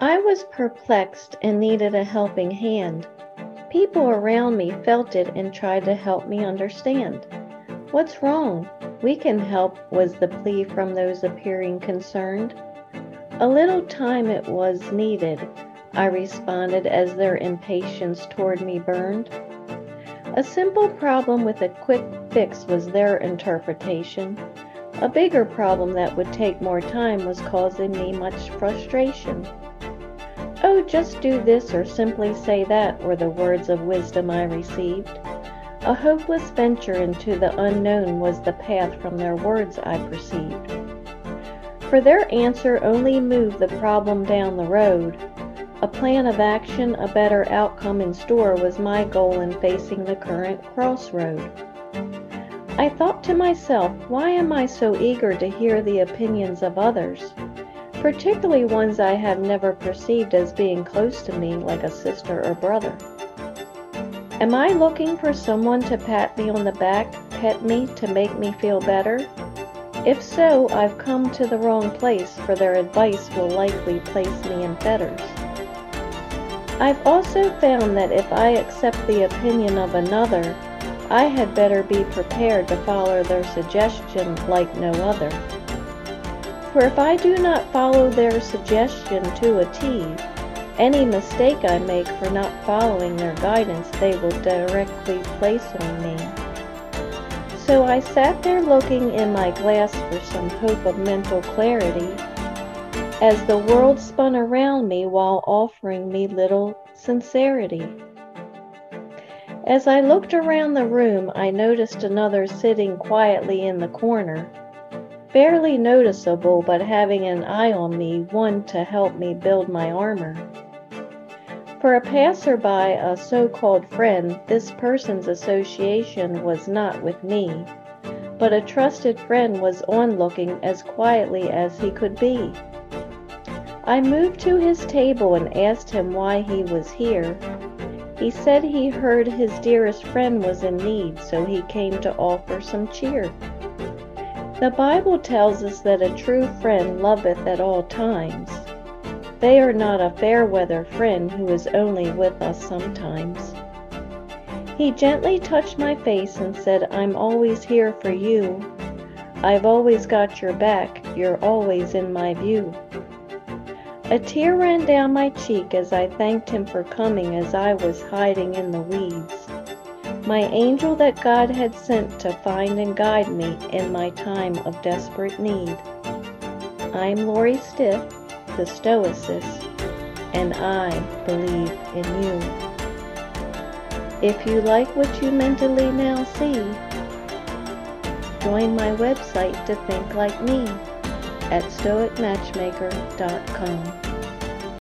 I was perplexed and needed a helping hand. People around me felt it and tried to help me understand. What's wrong? We can help, was the plea from those appearing concerned. A little time it was needed, I responded as their impatience toward me burned. A simple problem with a quick fix was their interpretation. A bigger problem that would take more time was causing me much frustration. Oh, just do this or simply say that were the words of wisdom I received. A hopeless venture into the unknown was the path from their words I perceived. For their answer only moved the problem down the road, a plan of action, a better outcome in store was my goal in facing the current crossroad. I thought to myself, why am I so eager to hear the opinions of others, particularly ones I have never perceived as being close to me like a sister or brother? Am I looking for someone to pat me on the back, pet me to make me feel better? If so, I've come to the wrong place, for their advice will likely place me in fetters. I've also found that if I accept the opinion of another, I had better be prepared to follow their suggestion like no other. For if I do not follow their suggestion to a T, any mistake I make for not following their guidance they will directly place on me. So I sat there looking in my glass for some hope of mental clarity as the world spun around me while offering me little sincerity. As I looked around the room, I noticed another sitting quietly in the corner, barely noticeable but having an eye on me, one to help me build my armor. For a passerby, a so called friend, this person's association was not with me, but a trusted friend was onlooking as quietly as he could be. I moved to his table and asked him why he was here. He said he heard his dearest friend was in need, so he came to offer some cheer. The Bible tells us that a true friend loveth at all times. They are not a fair weather friend who is only with us sometimes. He gently touched my face and said, I'm always here for you. I've always got your back, you're always in my view. A tear ran down my cheek as I thanked him for coming as I was hiding in the weeds. My angel that God had sent to find and guide me in my time of desperate need. I'm Lori Stiff, the Stoicess, and I believe in you. If you like what you mentally now see, join my website to think like me at stoicmatchmaker.com.